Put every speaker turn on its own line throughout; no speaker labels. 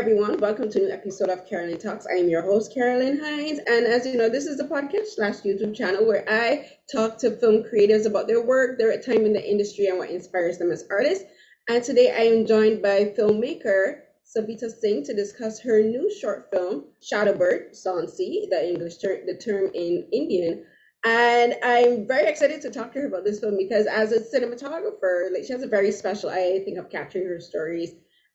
everyone. Welcome to a new episode of Carolyn Talks. I am your host, Carolyn Hines. And as you know, this is the podcast slash YouTube channel where I talk to film creators about their work, their time in the industry, and what inspires them as artists. And today I am joined by filmmaker Savita Singh to discuss her new short film, Shadowbird, Sonsi, the English term, the term in Indian. And I'm very excited to talk to her about this film because as a cinematographer, like she has a very special I think, of capturing her stories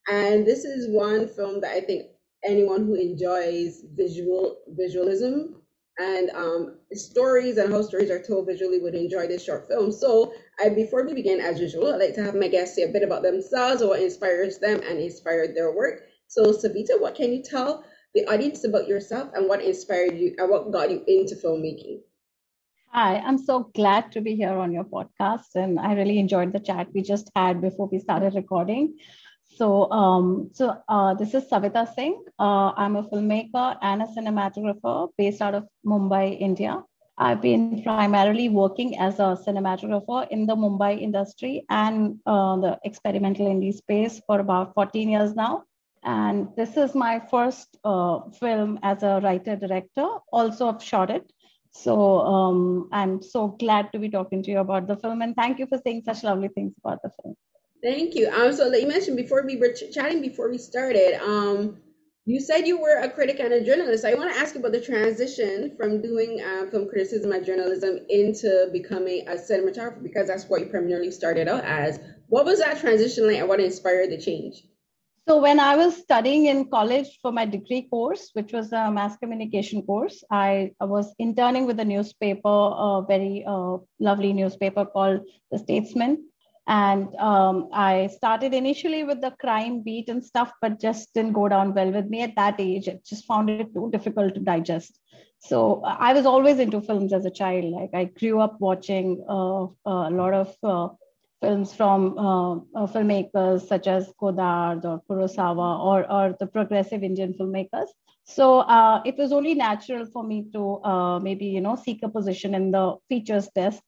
and this is one film that I think anyone who enjoys visual visualism and um, stories and how stories are told visually would enjoy this short film. So, I, before we begin, as usual, I'd like to have my guests say a bit about themselves or what inspires them and inspired their work. So, Savita, what can you tell the audience about yourself and what inspired you and what got you into filmmaking?
Hi, I'm so glad to be here on your podcast, and I really enjoyed the chat we just had before we started recording. So, um, so uh, this is Savita Singh. Uh, I'm a filmmaker and a cinematographer based out of Mumbai, India. I've been primarily working as a cinematographer in the Mumbai industry and uh, the experimental indie space for about 14 years now. And this is my first uh, film as a writer director, also of shot it. So um, I'm so glad to be talking to you about the film, and thank you for saying such lovely things about the film.
Thank you. Um, so you mentioned before we were ch- chatting before we started, um, you said you were a critic and a journalist. I want to ask you about the transition from doing uh, film criticism and journalism into becoming a cinematographer because that's what you primarily started out as. What was that transition like, and what inspired the change?
So when I was studying in college for my degree course, which was a mass communication course, I, was interning with a newspaper, a very uh, lovely newspaper called The Statesman and um, i started initially with the crime beat and stuff but just didn't go down well with me at that age. I just found it too difficult to digest. So i was always into films as a child. Like i grew up watching uh, a lot of uh, films from uh, uh filmmakers such as godard or kurosawa or, or the progressive indian filmmakers. So uh, it was only natural for me to uh, maybe you know seek a position in the features desk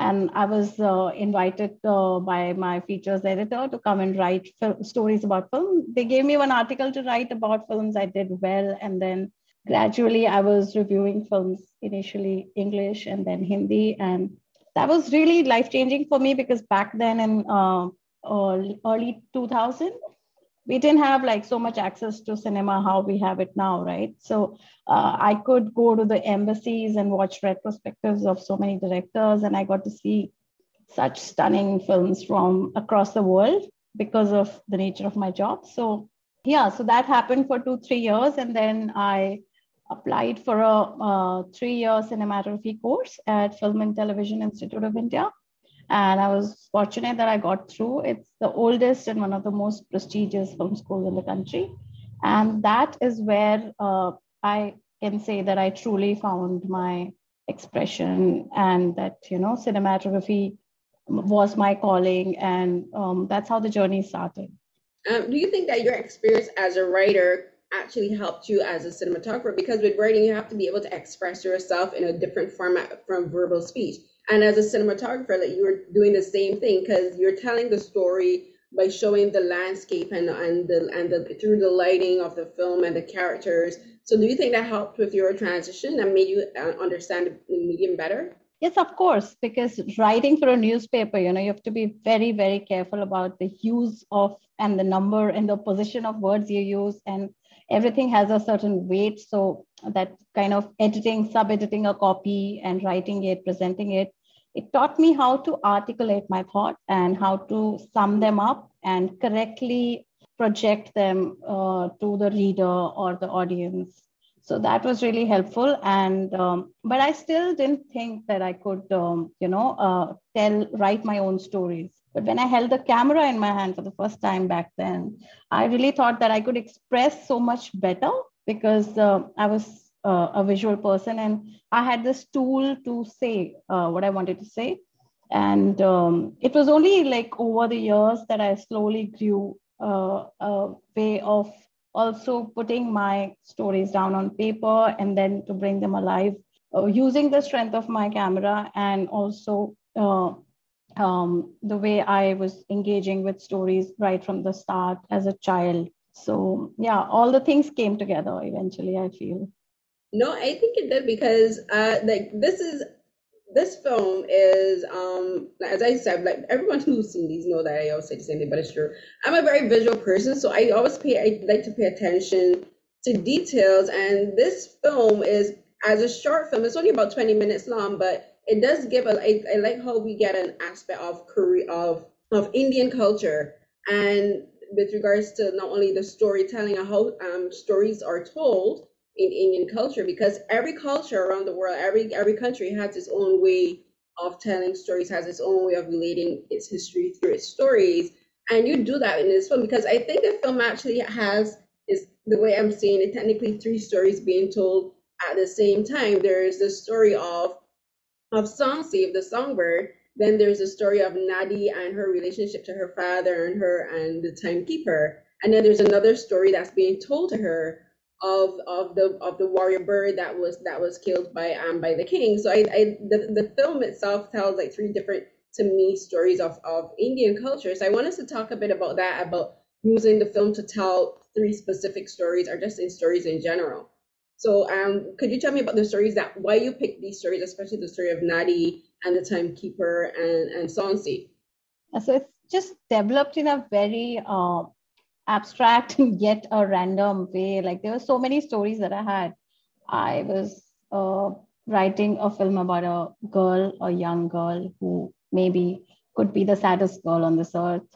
and I was uh, invited uh, by my features editor to come and write fil- stories about film. They gave me one article to write about films. I did well, and then gradually I was reviewing films initially English and then Hindi, and that was really life changing for me because back then in uh, early 2000 we didn't have like so much access to cinema how we have it now right? So uh, i could go to the embassies and watch retrospectives of so many directors and i got to see such stunning films from across the world because of the nature of my job. So yeah so that happened for two three years and then i applied for a uh, three year cinematography course at film and television institute of india and I was fortunate that I got through. It's the oldest and one of the most prestigious film schools in the country. And that is where uh, I can say that I truly found my expression and that, you know, cinematography was my calling. And um, that's how the journey started.
Um, do you think that your experience as a writer actually helped you as a cinematographer? Because with writing, you have to be able to express yourself in a different format from verbal speech and as a cinematographer like you're doing the same thing because you're telling the story by showing the landscape and and the and the through the lighting of the film and the characters. So do you think that helped with your transition and made you uh, understand the medium better?
Yes of course because writing for a newspaper you know you have to be very very careful about the use of and the number and the position of words you use and everything has a certain weight. So that kind of editing sub editing a copy and writing it presenting it it taught me how to articulate my thought and how to sum them up and correctly project them uh, to the reader or the audience. So that was really helpful. And um, but i still didn't think that i could um, you know uh, tell write my own stories. But when i held the camera in my hand for the first time back then i really thought that i could express so much better because uh, i was uh, a visual person and i had this tool to say uh, what i wanted to say and um, it was only like over the years that i slowly grew uh, a way of also putting my stories down on paper and then to bring them alive uh, using the strength of my camera and also uh, um, the way I was engaging with stories right from the start as a child. So, yeah, all the things came together eventually, I feel.
No, I think it did because uh, like this is this film is um as I said, like everyone who's seen these know that I always say the same thing, but it's true. I'm a very visual person, so I always pay I like to pay attention to details. And this film is as a short film, it's only about 20 minutes long, but it does give a I, I like how we get an aspect of Korea of of Indian culture and with regards to not only the storytelling and how um, stories are told in Indian culture because every culture around the world, every every country has its own way of telling stories, has its own way of relating its history through its stories. And you do that in this film because I think the film actually has is the way I'm seeing it, technically three stories being told at the same time. There's the story of of Sonsi, the songbird. Then there's the story of Nadi and her relationship to her father and her and the timekeeper. And then there's another story that's being told to her of of the of the warrior bird that was that was killed by um by the king. So I, I the, the film itself tells like three different to me stories of of Indian culture. So I want us to talk a bit about that about using the film to tell three specific stories or just in stories in general. So um could you tell me about the stories that why you picked these stories, especially the story of Nadi and the timekeeper and and Sonsi?
So it's just developed in a very uh, abstract and yet a random way. Like there were so many stories that I had. I was uh, writing a film about a girl, a young girl who maybe could be the saddest girl on this earth.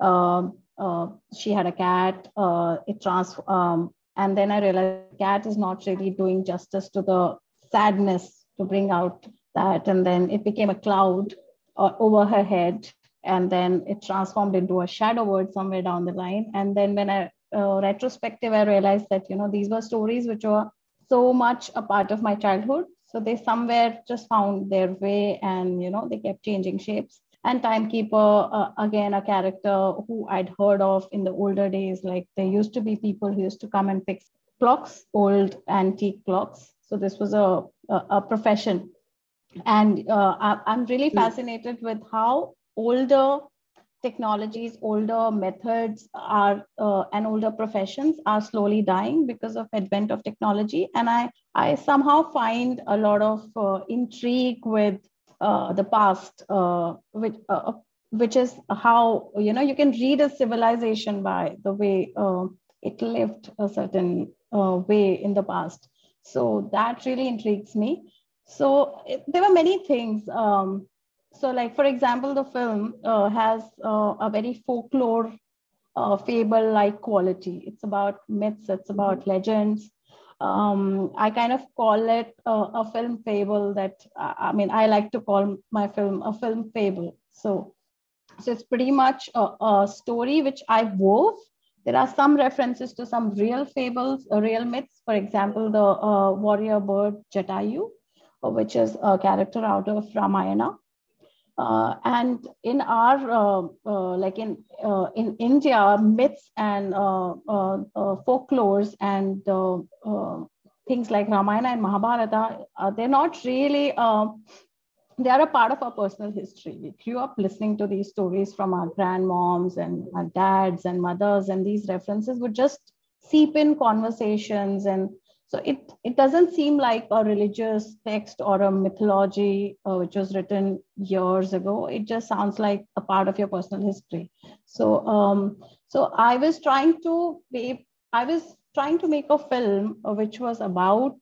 Uh, uh, she had a cat. Uh, it trans, um, and then I realized cat is not really doing justice to the sadness to bring out that, and then it became a cloud uh, over her head and then it transformed into a shadow bird somewhere down the line. And then when i uh, retrospective i realized that you know these were stories which were so much a part of my childhood. So they somewhere just found their way and you know they kept changing shapes. And timekeeper uh, again a character who i'd heard of in the older days. Like there used to be people who used to come and fix clocks old antique clocks. So this was a, a, a profession. And uh, I, am really hmm. fascinated with how older technologies, older methods are uh, and older professions are slowly dying because of advent of technology. And I, I somehow find a lot of uh, intrigue with uh, the past, uh, which uh, which is how you know you can read a civilization by the way uh, it lived a certain way in the past. So that really intrigues me. So it, there were many things. Um, so like for example the film uh, has uh, a very folklore uh, fable like quality. It's about myths it's about mm-hmm. legends. Um, i kind of call it a film fable that i mean i like to call my film a film fable. So so it's pretty much a, a story which i wove. There are some references to some real fables uh, real myths. For example the uh, warrior bird jatayu uh, which is a character out of ramayana uh, and in our uh, uh, like in uh, in India, myths and uh, folklores and things like Ramayana and Mahabharata, they're not really. they are a part of our personal history. We grew up listening to these stories from our grandmoms and our dads and mothers, and these references would just seep in conversations and so it, it doesn't seem like a religious text or a mythology uh, which was written years ago. It just sounds like a part of your personal history. So um, so I was trying to be, I was trying to make a film uh, which was about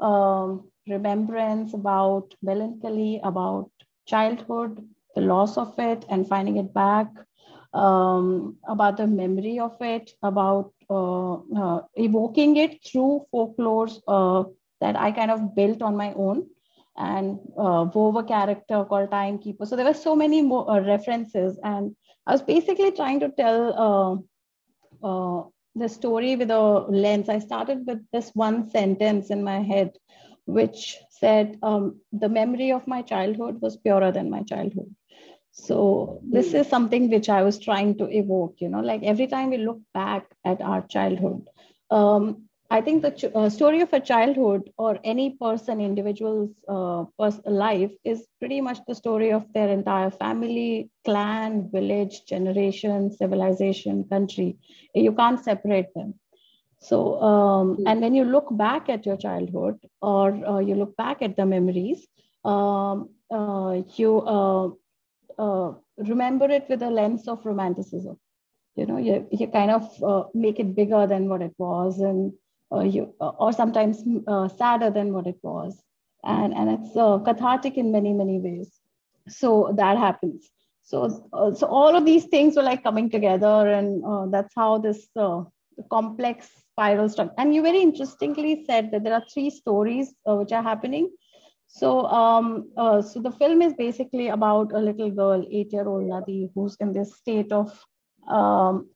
um, remembrance, about melancholy, about childhood, the loss of it, and finding it back. Um, about the memory of it, about uh, uh, evoking it through folklores uh, that I kind of built on my own and uh, a character called Timekeeper. So there were so many more uh, references, and I was basically trying to tell uh, the story with a lens. I started with this one sentence in my head, which said, um, "The memory of my childhood was purer than my childhood." So this is something which I was trying to evoke, you know, like every time we look back at our childhood, um, I think the ch- uh, story of a childhood or any person, individual's uh, pers- life is pretty much the story of their entire family, clan, village, generation, civilization, country. You can't separate them. So, um, hmm. and when you look back at your childhood or uh, you look back at the memories, um, uh, you uh, uh, remember it with a lens of romanticism. You know, you, you kind of make it bigger than what it was and or you or sometimes uh, sadder than what it was. And and it's uh, cathartic in many many ways. So that happens. So uh, so all of these things were like coming together and uh, that's how this uh, complex spiral structure and you very interestingly said that there are three stories uh, which are happening so um so the film is basically about a little girl 8 year old nadi who's in this state of um,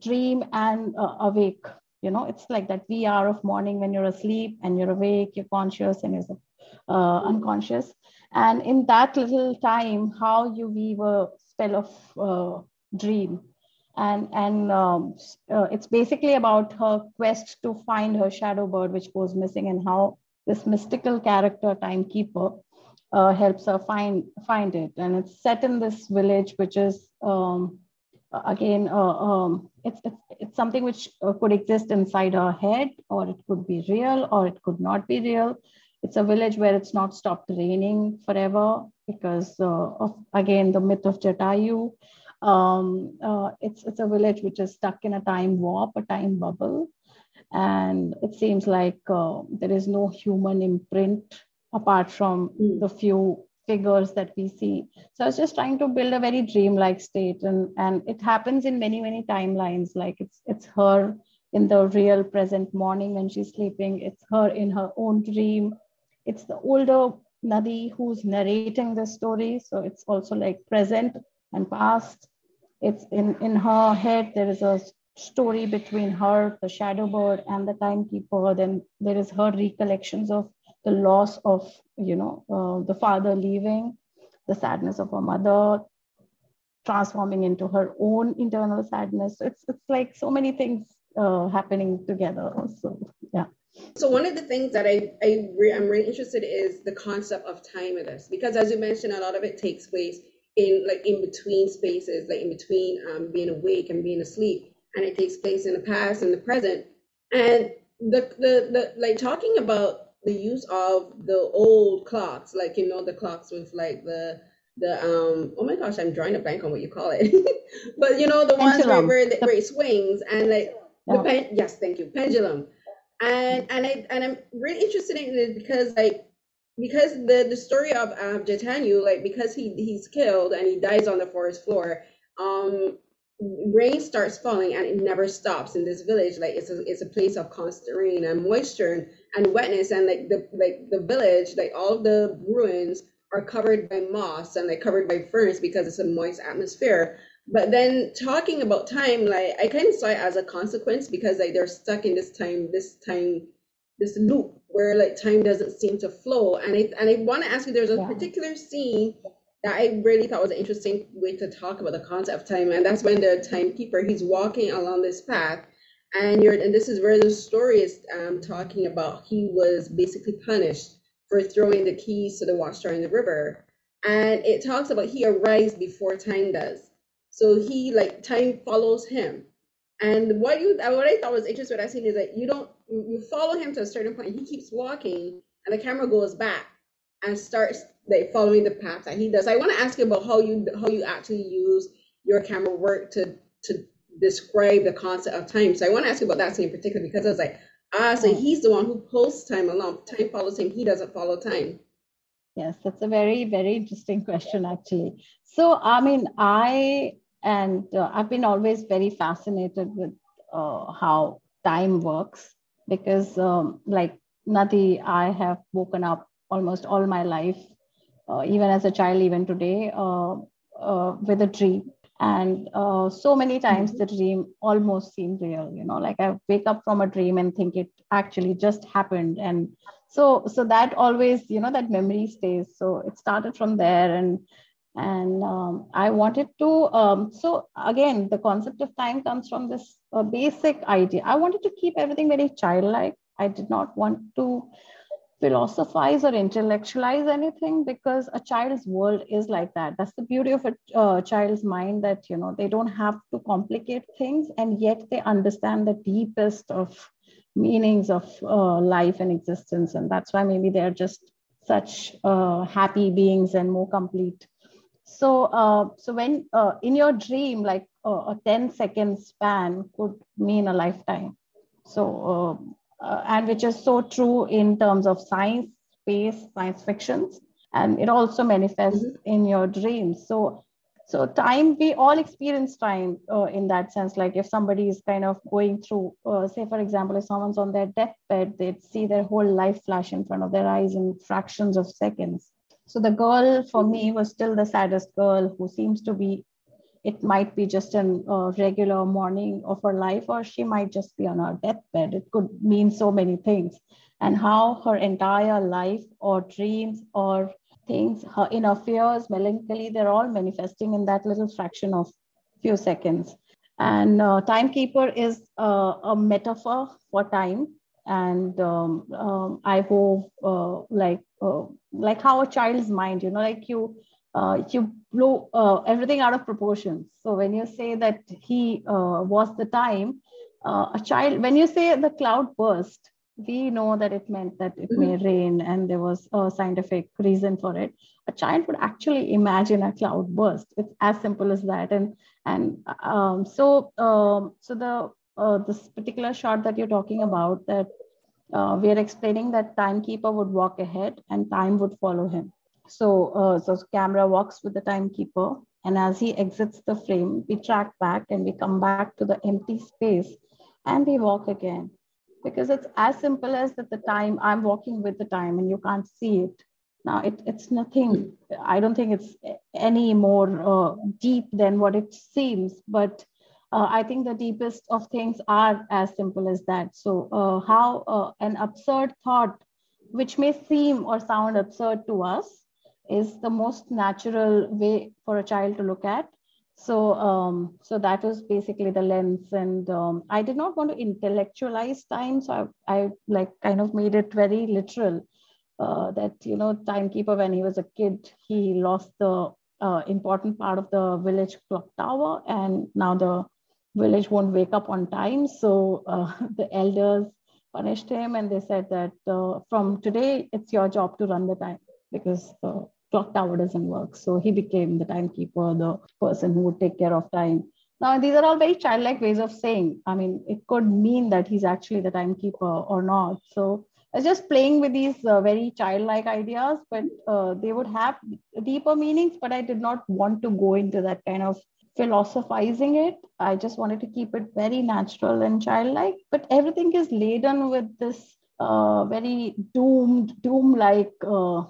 dream and awake. You know it's like that vr of morning when you're asleep and you're awake you're conscious and you're uh, unconscious. And in that little time how you weave a spell of uh, dream. And and um, uh, it's basically about her quest to find her shadow bird which goes missing and how this mystical character timekeeper uh, helps her find find it and it's set in this village which is um, again, uh, um, it's, it's, it's something which uh, could exist inside her head, or it could be real, or it could not be real. It's a village where it's not stopped raining forever because uh, of, again, the myth of Jatayu. Um, uh, it's, it's a village which is stuck in a time warp, a time bubble. And it seems like uh, there is no human imprint apart from mm. the few figures that we see. So I was just trying to build a very dreamlike state, and and it happens in many many timelines. Like it's it's her in the real present morning when she's sleeping. It's her in her own dream. It's the older Nadi who's narrating the story. So it's also like present and past. It's in in her head. There is a story between her, the shadow bird, and the timekeeper. Then there is her recollections of the loss of you know uh, the father leaving the sadness of her mother transforming into her own internal sadness. It's it's like so many things uh, happening together so yeah.
So one of the things that I, I re- I'm really interested in is the concept of time in this because as you mentioned a lot of it takes place in like in between spaces like in between um, being awake and being asleep and it takes place in the past and the present. And the the, the like talking about the use of the old clocks, like you know the clocks with like the the um oh my gosh, I'm drawing a blank on what you call it, but you know the ones where, where, the, where it swings and like the pen, yes, thank you, pendulum, and and I and I'm really interested in it because like because the the story of um, Jatayu, like because he he's killed and he dies on the forest floor, um rain starts falling and it never stops in this village. Like it's a, it's a place of constant rain and moisture and, wetness. And like the like the village like all the ruins are covered by moss and like covered by ferns because it's a moist atmosphere. But then talking about time like i kind of saw it as a consequence because like they're stuck in this time this time this loop where like time doesn't seem to flow. And i and i want to ask you there's a yeah. particular scene that I really thought was an interesting way to talk about the concept of time. And that's when the timekeeper he's walking along this path, and you're and this is where the story is um, talking about he was basically punished for throwing the keys to the watchtower in the river, and it talks about he arrives before time does. So he like time follows him. And what you what I thought was interesting what I seen is that you don't you follow him to a certain point. He keeps walking, and the camera goes back and starts like following the path that he does. I want to ask you about how you how you actually use your camera work to to describe the concept of time. So I want to ask you about that scene in particular because I was like, ah, so he's the one who pulls time along. Time follows him. He doesn't follow time.
Yes, that's a very very interesting question actually. So I mean, I and uh, I've been always very fascinated with uh, how time works because um, like Nadi, I have woken up almost all my life even as a child, even today, uh, uh, with a dream. And so many times the dream almost seemed real, you know, like I wake up from a dream and think it actually just happened. And so, so that always, you know, that memory stays. So it started from there. And and um, i wanted to um, so again the concept of time comes from this uh, basic idea i wanted to keep everything very childlike i did not want to philosophize or intellectualize anything because a child's world is like that. That's the beauty of a uh, child's mind that you know they don't have to complicate things and yet they understand the deepest of meanings of uh, life and existence. And that's why maybe they're just such uh, happy beings and more complete. So uh, so when uh, in your dream like uh, a 10 second span could mean a lifetime. So uh, and which is so true in terms of science, space, science fictions, and it also manifests mm-hmm. in your dreams. So, so time we all experience time uh, in that sense. Like if somebody is kind of going through, uh, say for example, if someone's on their deathbed, they'd see their whole life flash in front of their eyes in fractions of seconds. So the girl for me was still the saddest girl who seems to be it might be just a uh, regular morning of her life, or she might just be on her deathbed. It could mean so many things. And how her entire life, or dreams, or things, her inner fears, melancholy, they're all manifesting in that little fraction of few seconds. And uh, timekeeper is uh, a metaphor for time. And um, um, I hope, uh, like, uh, like how a child's mind, you know, like you uh, you blow uh, everything out of proportion. So when you say that he uh, was the time, uh, a child, when you say the cloud burst, we know that it meant that it may mm-hmm. rain and there was a scientific reason for it. A child would actually imagine a cloud burst. It's as simple as that. And and um, so um, so the uh, this particular shot that you're talking about that uh, we are explaining that timekeeper would walk ahead and time would follow him so, uh, so camera walks with the timekeeper, and as he exits the frame, we track back and we come back to the empty space, and we walk again, because it's as simple as that the time I'm walking with the time, and you can't see it. Now, it, it's nothing. I don't think it's any more uh, deep than what it seems, but uh, I think the deepest of things are as simple as that. So, uh, how uh, an absurd thought, which may seem or sound absurd to us, is the most natural way for a child to look at. So um, so that was basically the lens and um, i did not want to intellectualize time so I, I like kind of made it very literal uh, that you know timekeeper when he was a kid he lost the uh, important part of the village clock tower and now the village won't wake up on time. So uh, the elders punished him and they said that uh, from today it's your job to run the time because the clock tower doesn't work. So he became the timekeeper, the person who would take care of time. Now, these are all very childlike ways of saying. I mean, it could mean that he's actually the timekeeper or not. So I was just playing with these uh, very childlike ideas, but uh, they would have deeper meanings. But I did not want to go into that kind of philosophizing it. I just wanted to keep it very natural and childlike. But everything is laden with this uh, very doomed, doom-like uh,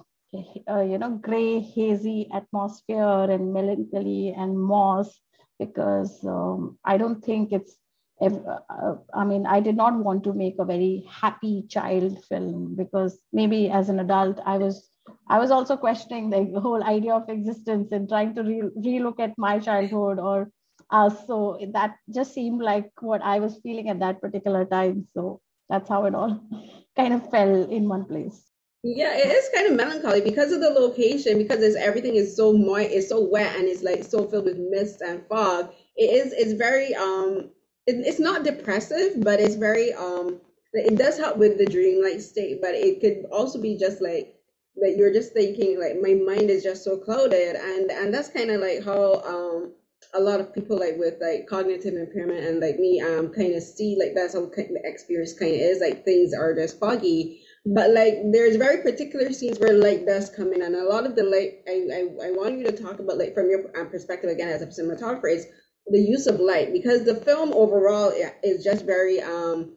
uh, you know, gray, hazy atmosphere and melancholy and moss because um, I don't think it's, uh, I mean, I did not want to make a very happy child film because maybe as an adult, I was. I was also questioning the whole idea of existence and trying to re- relook at my childhood or uh, so that just seemed like what I was feeling at that particular time. So that's how it all kind of fell in one place.
Yeah, it is kind of melancholy because of the location, because it's everything is so moist, it's so wet, and it's like so filled with mist and fog. It is, it's very um, it, it's not depressive, but it's very um, it does help with the dreamlike state, but it could also be just like that you're just thinking like my mind is just so clouded, and and that's kind of like how um a lot of people like with like cognitive impairment and like me um kind of see like that's how kind of experience kind of is like things are just foggy but like there's very particular scenes where light does come in and a lot of the light i i, I want you to talk about like from your um, perspective again as a cinematographer is the use of light because the film overall is just very um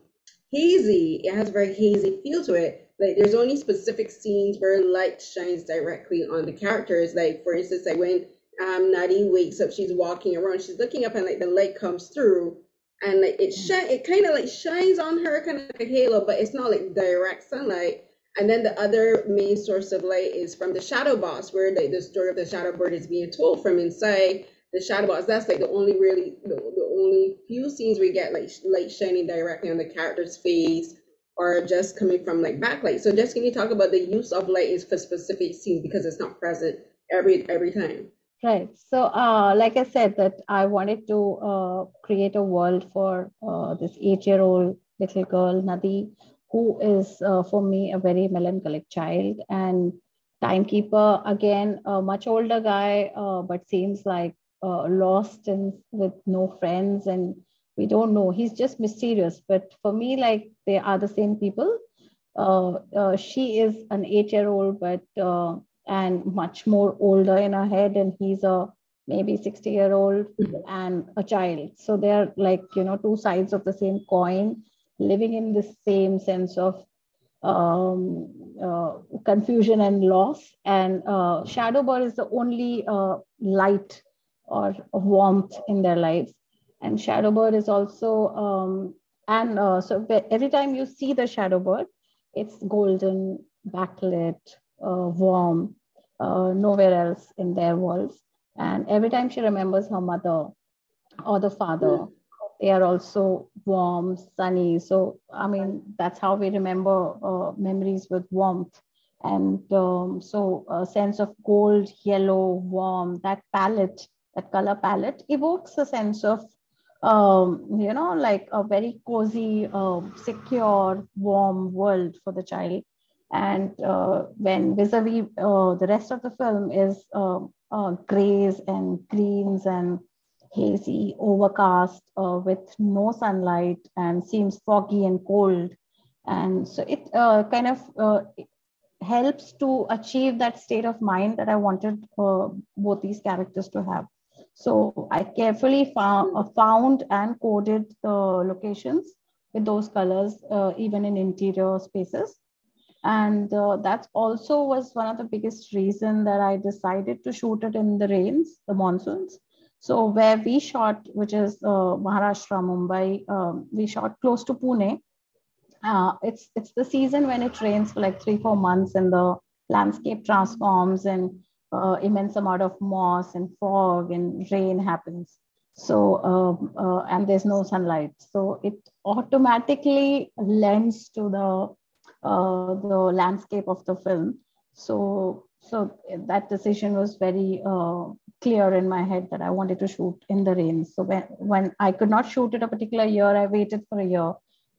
hazy. It has a very hazy feel to it. Like there's only specific scenes where light shines directly on the characters. Like for instance like when um Nadi wakes up she's walking around she's looking up and like the light comes through and like it mm. shine it kind of like shines on her kind of like halo but it's not like direct sunlight And then the other main source of light is from the shadow box, where the, the story of the shadow bird is being told from inside the shadow box. That's like the only really the, the only few scenes we get like light shining directly on the character's face or just coming from like backlight. So just can you talk about the use of light is for specific scenes because it's not present every every time.
Right. So, uh, like I said, that I wanted to uh, create a world for uh, this eight-year-old little girl, Nadi, who is, uh, for me, a very melancholic child. And timekeeper, again, a much older guy, uh, but seems like uh, lost and with no friends, and we don't know. He's just mysterious. But for me, like they are the same people. she is an eight-year-old, but and much more older in her head and he's a maybe 60 year old and a child. So they're like you know two sides of the same coin living in the same sense of um, uh, confusion and loss. And uh, shadowbird is the only uh, light or warmth in their lives. And shadowbird is also um, and uh, so every time you see the shadowbird it's golden backlit uh, warm uh, nowhere else in their worlds. And every time she remembers her mother or the father, mm. they are also warm, sunny. So, I mean, that's how we remember uh, memories with warmth. And um, so, a sense of gold, yellow, warm, that palette, that color palette evokes a sense of um, you know, like a very cozy, uh, secure, warm world for the child and uh, when vis-a-vis uh, the rest of the film is uh, uh grays and greens and hazy overcast uh, with no sunlight and seems foggy and cold. And so it uh, kind of helps to achieve that state of mind that i wanted both these characters to have. So i carefully found, found and coded the locations with those colors even in interior spaces and uh, that also was one of the biggest reason that i decided to shoot it in the rains the monsoons. So where we shot which is uh, maharashtra mumbai um, we shot close to pune. Uh, it's it's the season when it rains for like three four months and the landscape transforms and uh, immense amount of moss and fog and rain happens. So um, uh, and there's no sunlight. So it automatically lends to the uh, the landscape of the film. So, so that decision was very uh, clear in my head that I wanted to shoot in the rain. So when, when I could not shoot it a particular year, I waited for a year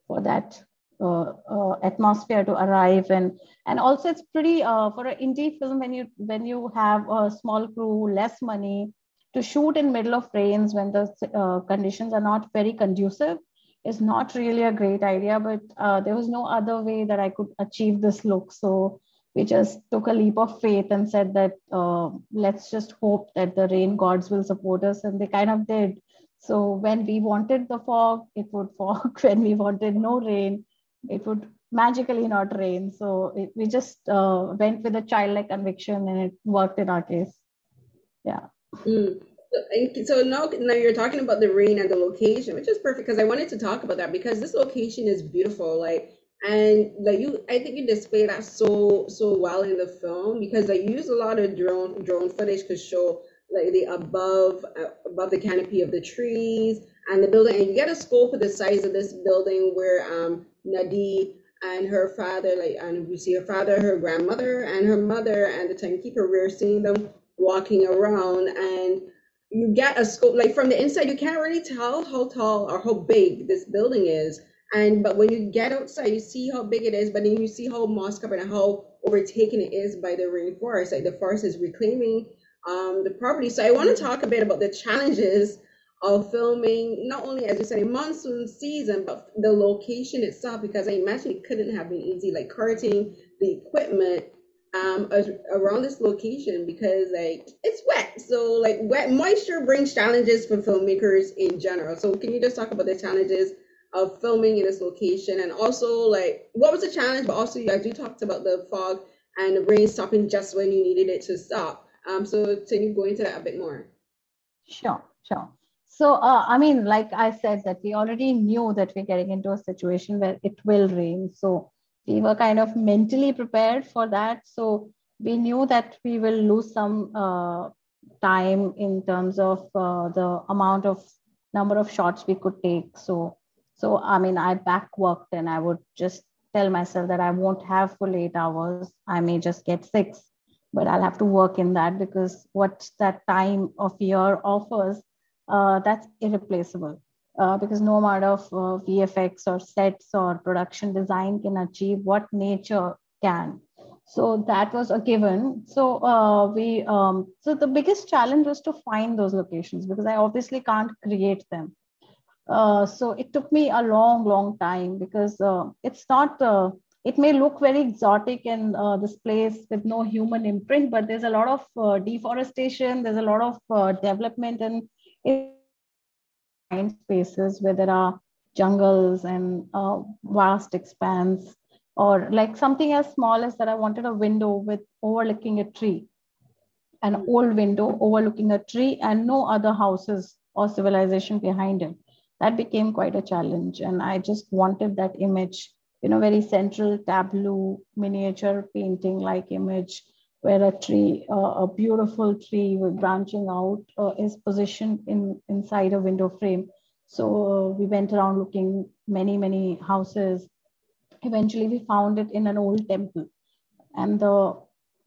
for that uh, uh, atmosphere to arrive and and also it's pretty uh, for an indie film when you when you have a small crew less money to shoot in middle of rains when the uh, conditions are not very conducive is not really a great idea, but uh, there was no other way that I could achieve this look. So we just took a leap of faith and said that uh, let's just hope that the rain gods will support us. And they kind of did. So when we wanted the fog, it would fog. When we wanted no rain, it would magically not rain. So it, we just uh, went with a childlike conviction and it worked in our case. Yeah.
Mm. So now, now you're talking about the rain and the location, which is perfect because I wanted to talk about that because this location is beautiful. Like, and like you, I think you display that so so well in the film because you use a lot of drone drone footage to show like the above uh, above the canopy of the trees and the building, and you get a scope of the size of this building where um Nadi and her father, like, and we see her father, her grandmother, and her mother, and the timekeeper. We're seeing them walking around and you get a scope like from the inside you can't really tell how tall or how big this building is. And but when you get outside you see how big it is but then you see how moss covered and how overtaken it is by the rainforest like the forest is reclaiming um, the property. So i want to talk a bit about the challenges of filming not only as you said in monsoon season but the location itself because i imagine it couldn't have been easy like carting the equipment um around this location because like it's wet. So like wet moisture brings challenges for filmmakers in general. So can you just talk about the challenges of filming in this location? And also like what was the challenge? But also you guys you talked about the fog and the rain stopping just when you needed it to stop. Um so can you go into that a bit more?
Sure sure. So uh, i mean like i said that we already knew that we're getting into a situation where it will rain. So we were kind of mentally prepared for that. So we knew that we will lose some uh, time in terms of uh, the amount of number of shots we could take. So, so I mean, I back worked and I would just tell myself that I won't have full eight hours. I may just get six, but I'll have to work in that because what that time of year offers, uh, that's irreplaceable. Uh, because no amount of uh, VFX or sets or production design can achieve what nature can. So that was a given. So uh, we, um, so the biggest challenge was to find those locations because I obviously can't create them. Uh, so it took me a long, long time because uh, it's not. It may look very exotic in this place with no human imprint, but there's a lot of deforestation. There's a lot of development and spaces where there are jungles and vast expanse or like something as small as that I wanted a window with overlooking a tree, an old window overlooking a tree, and no other houses or civilization behind it. That became quite a challenge. And I just wanted that image, you know, very central tableau miniature painting like image where a tree, uh, a beautiful tree with branching out uh, is positioned in inside a window frame. So uh, we went around looking many, many houses. Eventually we found it in an old temple. And the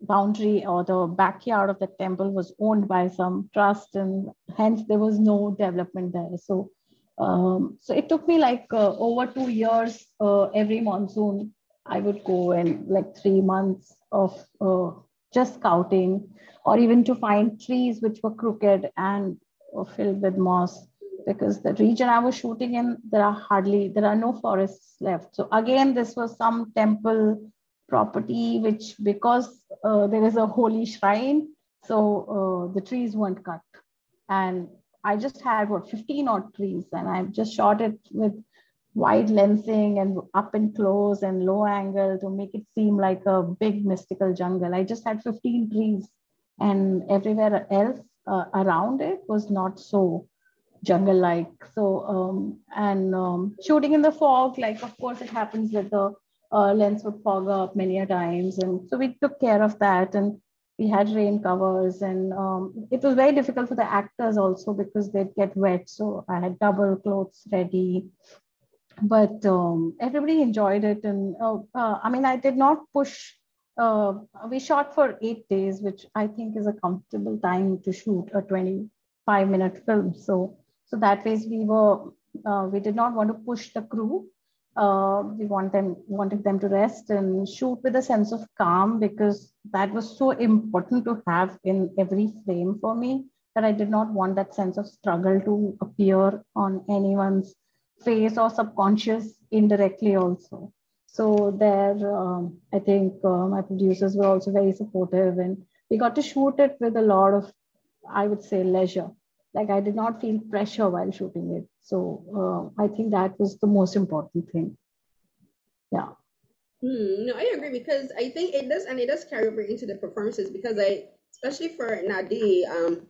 boundary or the backyard of the temple was owned by some trust and hence there was no development there. So um, so it took me like uh, over two years uh, every monsoon i would go and like three months of uh, just scouting or even to find trees which were crooked and filled with moss because the region I was shooting in, there are hardly, there are no forests left. So again, this was some temple property, which because uh, there is a holy shrine, so uh, the trees weren't cut. And I just had what 15 odd trees, and I just shot it with wide lensing and up and close and low angle to make it seem like a big mystical jungle. I just had 15 trees, and everywhere else uh, around it was not so jungle like so um, and um, shooting in the fog like of course it happens that the uh, lens would fog up many a times. And so we took care of that and we had rain covers and um, it was very difficult for the actors also because they'd get wet. So i had double clothes ready but um, everybody enjoyed it and uh, uh, i mean i did not push uh, we shot for eight days which i think is a comfortable time to shoot a 25 minute film so so that way we were, uh, we did not want to push the crew. Uh, we want them, wanted them to rest and shoot with a sense of calm because that was so important to have in every frame for me that I did not want that sense of struggle to appear on anyone's face or subconscious indirectly also. So there, um, I think uh, my producers were also very supportive and we got to shoot it with a lot of, I would say, leisure. Like i did not feel pressure while shooting it. So uh, i think that was the most important thing. Yeah.
Hmm, no i agree because i think it does and it does carry over into the performances because i especially for nadi um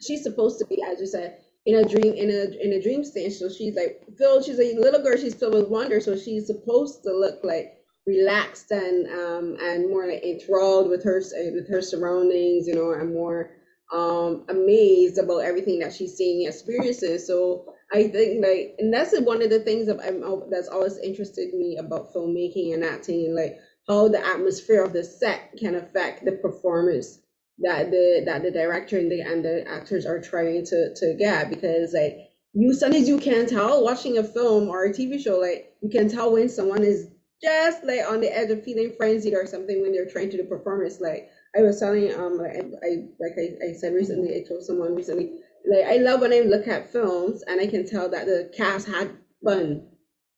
she's supposed to be as you said in a dream in a in a dream state so she's like filled she's a little girl she's filled with wonder so she's supposed to look like relaxed and um and more like enthralled with her with her surroundings you know and more um, amazed about everything that she's seeing and experiences. So I think like, and that's one of the things that I'm, that's always interested me about filmmaking and acting, and like how the atmosphere of the set can affect the performance that the that the director and the and the actors are trying to to get. Because like you, sometimes you can tell watching a film or a TV show, like you can tell when someone is just like on the edge of feeling frenzied or something when they're trying to do performance, like I was telling um like I, like I, I said recently I told someone recently like I love when I look at films and I can tell that the cast had fun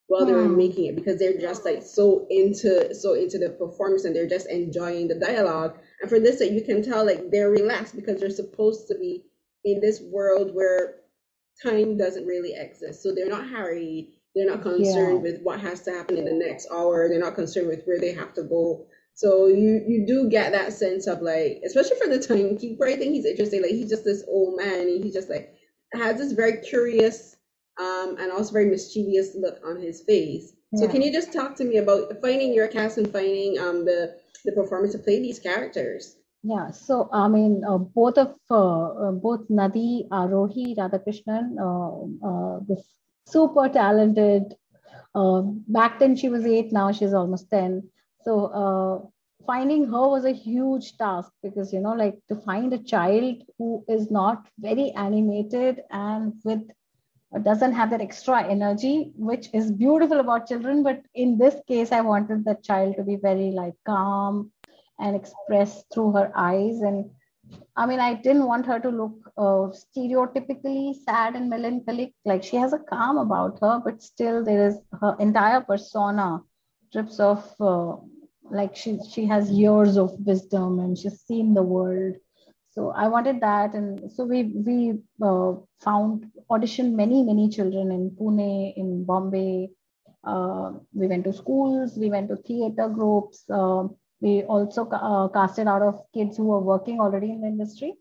while they're hmm. making it because they're just like so into so into the performance and they're just enjoying the dialogue and for this that you can tell like they're relaxed because they're supposed to be in this world where time doesn't really exist so they're not hurried they're not concerned yeah. with what has to happen in the next hour they're not concerned with where they have to go so you you do get that sense of like, especially for the timekeeper, I think he's interesting. Like he's just this old man, and he's just like has this very curious um and also very mischievous look on his face. So can you just talk to me about finding your cast and finding um the the performance to play these characters?
Yeah, so I mean, uh, both of uh, uh, both Nadi Arohi Radhakrishnan, uh, uh, this super talented. Uh, back then she was eight, now she's almost ten. So finding her was a huge task because you know, like to find a child who is not very animated and with doesn't have that extra energy, which is beautiful about children. But in this case, I wanted the child to be very like calm and express through her eyes. And I mean, I didn't want her to look uh, stereotypically sad and melancholic. Like she has a calm about her, but still there is her entire persona drips of uh, like she she has years of wisdom and she's seen the world so i wanted that. And so we we uh, found auditioned many many children in pune in bombay. Uh, we went to schools we went to theater groups. Uh, we also uh, casted out of kids who were working already in the industry.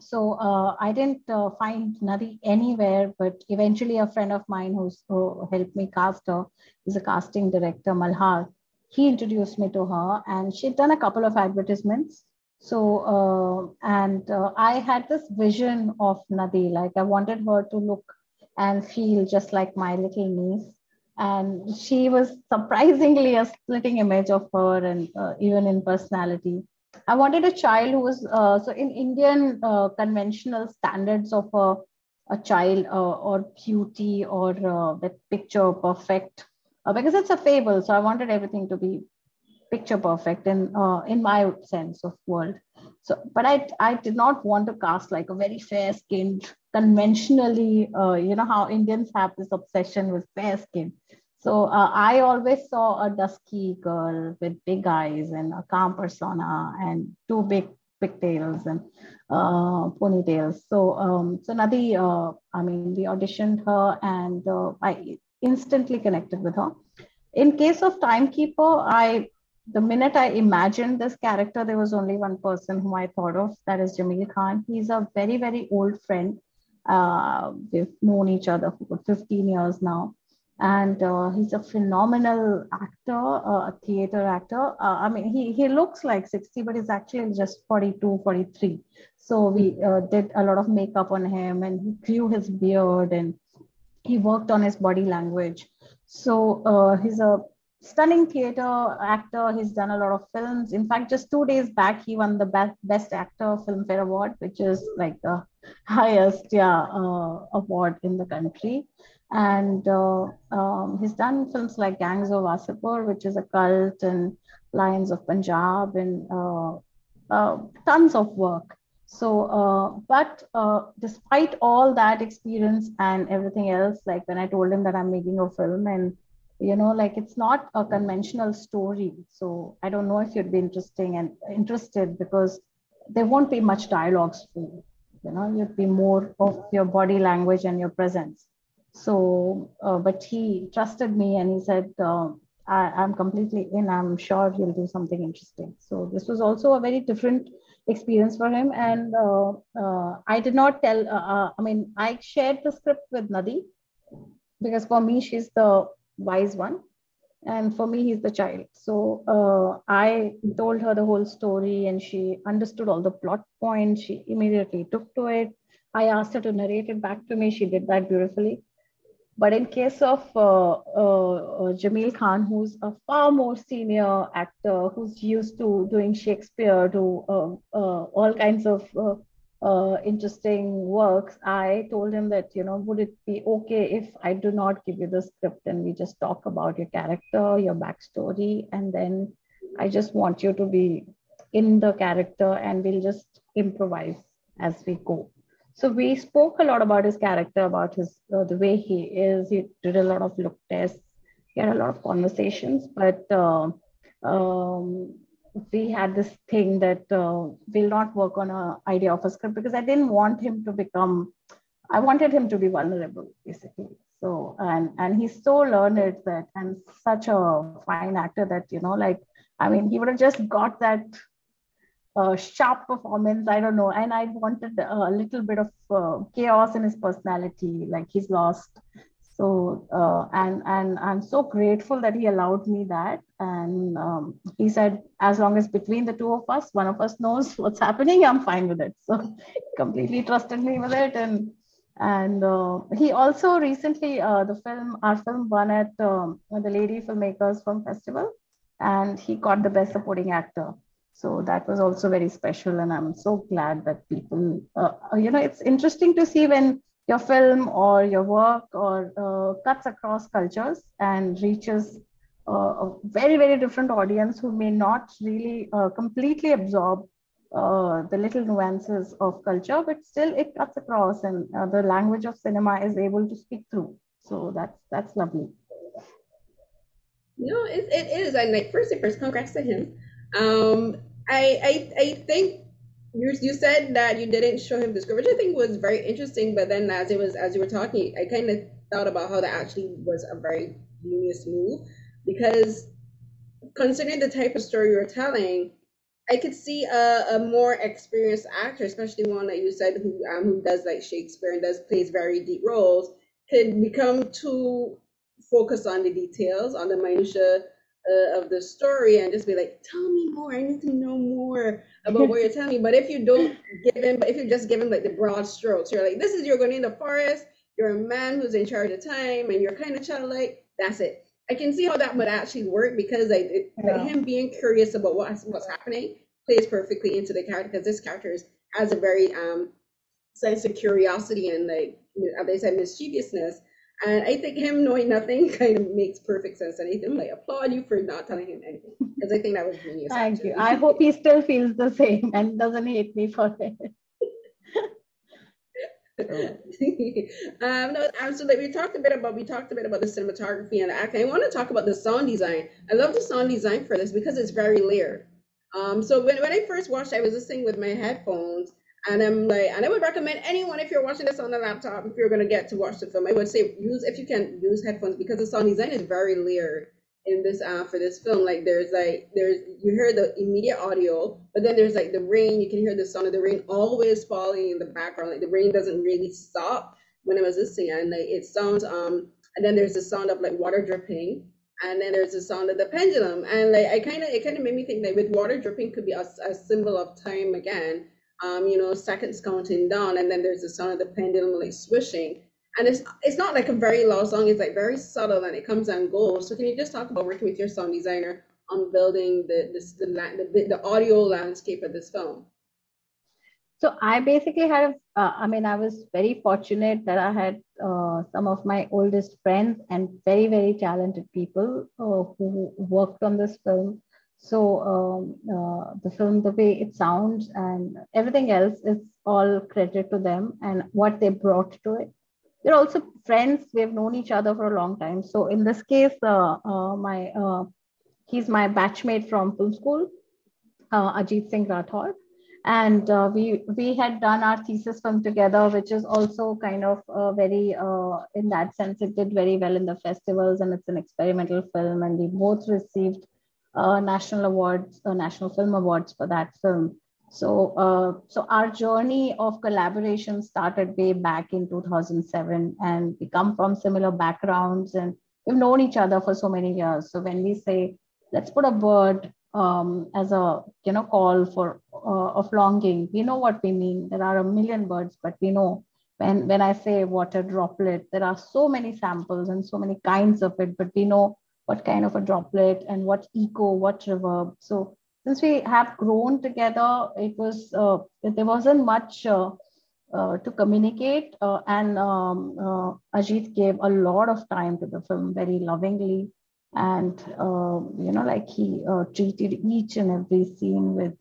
So uh, i didn't uh, find nadi anywhere but eventually a friend of mine who's who helped me cast her is a casting director malhar. He introduced me to her and she'd done a couple of advertisements so, uh, and uh, I had this vision of Nadi, like I wanted her to look and feel just like my little niece. And she was surprisingly a splitting image of her, and uh, even in personality. I wanted a child who was uh, so in Indian uh, conventional standards of a, a child uh, or beauty or that picture perfect, because it's a fable. So I wanted everything to be picture perfect in uh, in my sense of world. So but i i did not want to cast like a very fair skinned conventionally uh, you know how indians have this obsession with fair skin. So uh, i always saw a dusky girl with big eyes and a calm persona and two big pigtails and uh, ponytails. So um, so nadi uh, i mean we auditioned her and uh, i instantly connected with her. In case of timekeeper i the minute I imagined this character, there was only one person whom I thought of. That is Jameel Khan. He's a very, very old friend. Uh, we've known each other for 15 years now. And uh, he's a phenomenal actor, uh, a theater actor. Uh, I mean, he, he looks like 60, but he's actually just 42, 43. So we uh, did a lot of makeup on him and he grew his beard and he worked on his body language. So uh, he's a stunning theater actor. He's done a lot of films. In fact, just two days back, he won the best best actor filmfare award, which is like the highest yeah uh, award in the country. And uh, um, he's done films like Gangs of Wasseypur, which is a cult, and Lions of Punjab, and uh, uh tons of work. So, uh, but uh, despite all that experience and everything else, like when I told him that I'm making a film and you know like it's not a conventional story. So i don't know if you'd be interesting and interested because there won't be much dialogues for you. You know you'd be more of your body language and your presence. So uh, but he trusted me and he said uh, I, am completely in. I'm sure you'll do something interesting. So this was also a very different experience for him. And uh, uh i did not tell uh, uh, i mean i shared the script with nadi because for me she's the wise one. And for me he's the child. So uh, i told her the whole story and she understood all the plot points. She immediately took to it. I asked her to narrate it back to me. She did that beautifully. But in case of uh, uh, uh jameel khan who's a far more senior actor who's used to doing shakespeare to uh, uh, all kinds of uh, interesting works, I told him that, you know, would it be okay if I do not give you the script and we just talk about your character, your backstory, and then I just want you to be in the character and we'll just improvise as we go. So we spoke a lot about his character, about his uh, the way he is. He did a lot of look tests. He had a lot of conversations, but uh, um, we had this thing that uh, we'll not work on an idea of a script because I didn't want him to become, I wanted him to be vulnerable basically. So, and, and he's so learned that, and such a fine actor that, you know, like, I mean, he would have just got that uh, sharp performance. I don't know. And I wanted a little bit of uh, chaos in his personality, like he's lost So uh, and and I'm so grateful that he allowed me that. And um, he said, as long as between the two of us, one of us knows what's happening, I'm fine with it. So completely trusted me with it. And and uh, he also recently uh, the film our film won at um, the Lady Filmmakers Film Festival, and he got the best supporting actor. So that was also very special, and I'm so glad that people, uh, you know, it's interesting to see when your film or your work or uh, cuts across cultures and reaches uh, a very very different audience who may not really uh, completely absorb uh, the little nuances of culture but still it cuts across and uh, the language of cinema is able to speak through. So that's that's lovely.
No it, it is. And like first first congrats to him. Um i i, I think you, you said that you didn't show him the script, which I think was very interesting. But then, as it was as you were talking, I kind of thought about how that actually was a very genius move because considering the type of story you're telling, I could see a, a more experienced actor, especially one that you said who um, who does like Shakespeare and does plays very deep roles, could become too focused on the details, on the minutia uh, of the story and just be like, tell me more. I need to know more about what you're telling me. But if you don't give him, but if you just give him like the broad strokes, you're like, this is you're going in the forest. You're a man who's in charge of time, and you're kind of childlike. That's it. I can see how that would actually work because like, it, yeah. like him being curious about what's what's happening plays perfectly into the character because this character has a very um sense of curiosity and like as they said mischievousness and I think him knowing nothing kind of makes perfect sense. And I like applaud you for not telling him anything because I think that was genius.
Thank actually. you. I hope he still feels the same and doesn't hate me for it.
um, no, absolutely. We talked a bit about we talked a bit about the cinematography and the acting. I want to talk about the sound design. I love the sound design for this because it's very layered. Um, so when, when I first watched, I was listening with my headphones, and I'm like, and I would recommend anyone if you're watching this on the laptop, if you're gonna get to watch the film, I would say use if you can use headphones because the sound design is very layered in this uh for this film. Like there's like there's you hear the immediate audio, but then there's like the rain, you can hear the sound of the rain always falling in the background. Like the rain doesn't really stop when I was listening and like it sounds um and then there's the sound of like water dripping and then there's the sound of the pendulum and like I kind of it kind of made me think that with water dripping could be a, a symbol of time again um, you know, seconds counting down, and then there's the sound of the pendulum like swishing. And it's it's not like a very loud song; it's like very subtle, and it comes and goes. So, can you just talk about working with your sound designer on building the this the the, the audio landscape of this film?
So I basically had, uh, I mean, I was very fortunate that I had uh, some of my oldest friends and very, very talented people uh, who worked on this film so um, uh, the film, the way it sounds and everything else is all credit to them and what they brought to it. They're also friends. We have known each other for a long time. So in this case, uh, uh, my uh, he's my batchmate from film school, uh, Ajit Singh Rathod. And uh, we we had done our thesis film together, which is also kind of very, in that sense, it did very well in the festivals, and it's an experimental film, and we both received uh, national awards, uh, national film awards for that film. So, uh, so our journey of collaboration started way back in 2007, and we come from similar backgrounds, and we've known each other for so many years. So when we say, let's put a bird um, as a you know call for uh, of longing, we know what we mean. There are a million birds, but we know when when I say water droplet, there are so many samples and so many kinds of it, but we know what kind of a droplet and what echo, what reverb. So since we have grown together, it was uh, there wasn't much uh, uh, to communicate, uh, and um, uh, Ajit gave a lot of time to the film very lovingly, and uh, you know, like he treated each and every scene with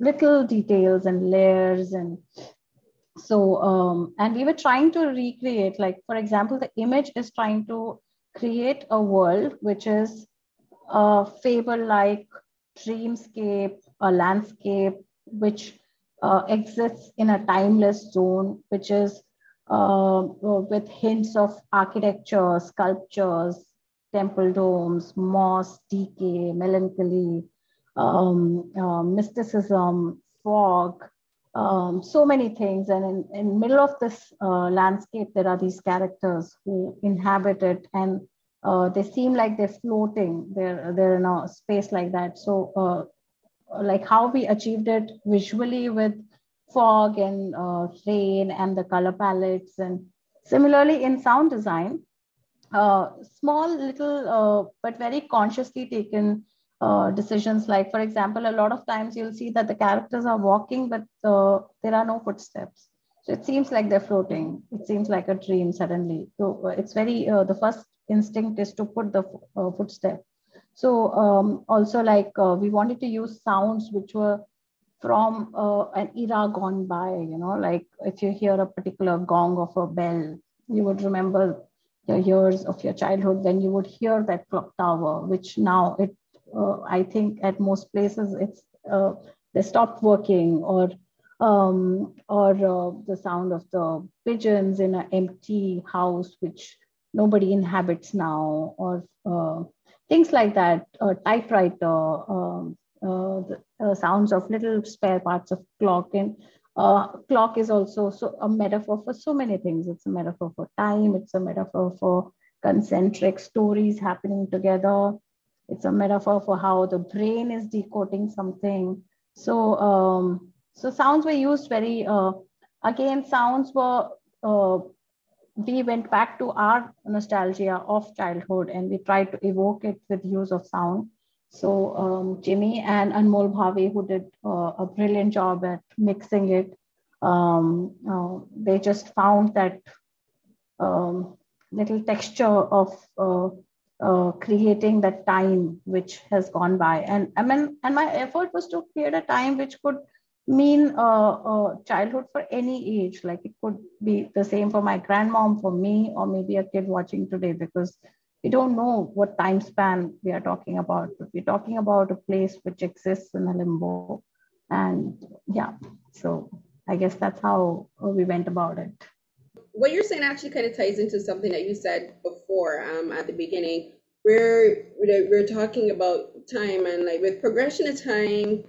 little details and layers and so um, and we were trying to recreate like for example the image is trying to create a world which is a fable like dreamscape, a landscape which uh, exists in a timeless zone, which is uh, with hints of architecture, sculptures, temple domes, moss, decay, melancholy, um, uh, mysticism, fog, um, so many things. And in, in middle of this uh, landscape, there are these characters who inhabit it and uh, they seem like they're floating. They're, they're in a space like that. So uh, like how we achieved it visually with fog and uh, rain and the color palettes. And similarly in sound design, uh, small little but very consciously taken uh, decisions. Like for example a lot of times you'll see that the characters are walking but uh, there are no footsteps. So it seems like they're floating. It seems like a dream suddenly. So uh, it's very uh, the first instinct is to put the uh, footstep. So um, also like we wanted to use sounds which were from an era gone by you know like if you hear a particular gong of a bell you would remember the years of your childhood then you would hear that clock tower which now it uh, I think at most places it's uh, they stopped working or um, or uh, the sound of the pigeons in an empty house which nobody inhabits now or uh, things like that typewriter um, uh, the uh, sounds of little spare parts of clock and clock is also so a metaphor for so many things. It's a metaphor for time. It's a metaphor for concentric stories happening together it's a metaphor for how the brain is decoding something. So, um, so sounds were used very, uh, again, sounds were, uh, we went back to our nostalgia of childhood and we tried to evoke it with use of sound. So um, Jimmy and Anmol Bhave, who did uh, a brilliant job at mixing it, um, uh, they just found that um, little texture of uh, uh, creating that time which has gone by. And i mean and my effort was to create a time which could mean uh, uh, childhood for any age. Like it could be the same for my grandmom for me or maybe a kid watching today because we don't know what time span we are talking about. But we're talking about a place which exists in a limbo. And yeah so i guess that's how we went about it
what you're saying actually kind of ties into something that you said before um, at the beginning. We're we're talking about time and like with progression of time,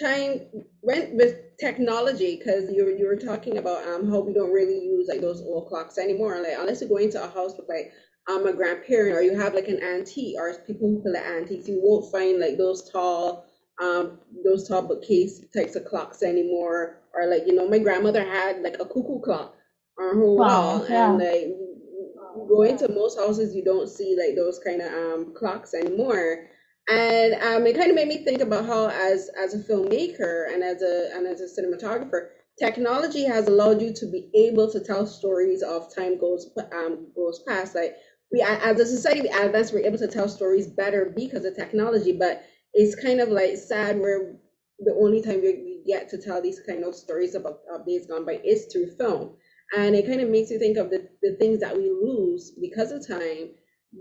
time went with technology because you you were talking about um how we don't really use like those old clocks anymore. Like unless you go into a house with like um a grandparent or you have like an auntie or people who play antiques, you won't find like those tall um those tall bookcase types of clocks anymore. Or like you know my grandmother had like a cuckoo clock on her wow, wall yeah. and like go into most houses you don't see like those kind of um clocks anymore. And um it kind of made me think about how as as a filmmaker and as a and as a cinematographer technology has allowed you to be able to tell stories of time goes um goes past. Like we as a society we advance we're able to tell stories better because of technology but it's kind of like sad where the only time we get to tell these kind of stories about uh, days gone by is through film and it kind of makes you think of the, the things that we lose because of time.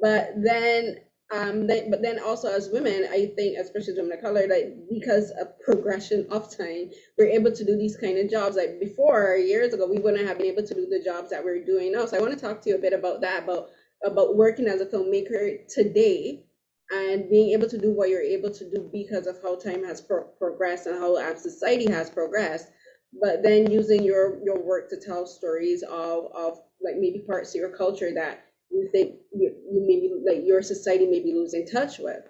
But then um then, but then also as women i think especially women of color like because of progression of time we're able to do these kind of jobs. Like before years ago we wouldn't have been able to do the jobs that we're doing now. So i want to talk to you a bit about that about about working as a filmmaker today and being able to do what you're able to do because of how time has pro- progressed and how our society has progressed but then using your your work to tell stories of of like maybe parts of your culture that you think you, you maybe like your society may be losing touch with.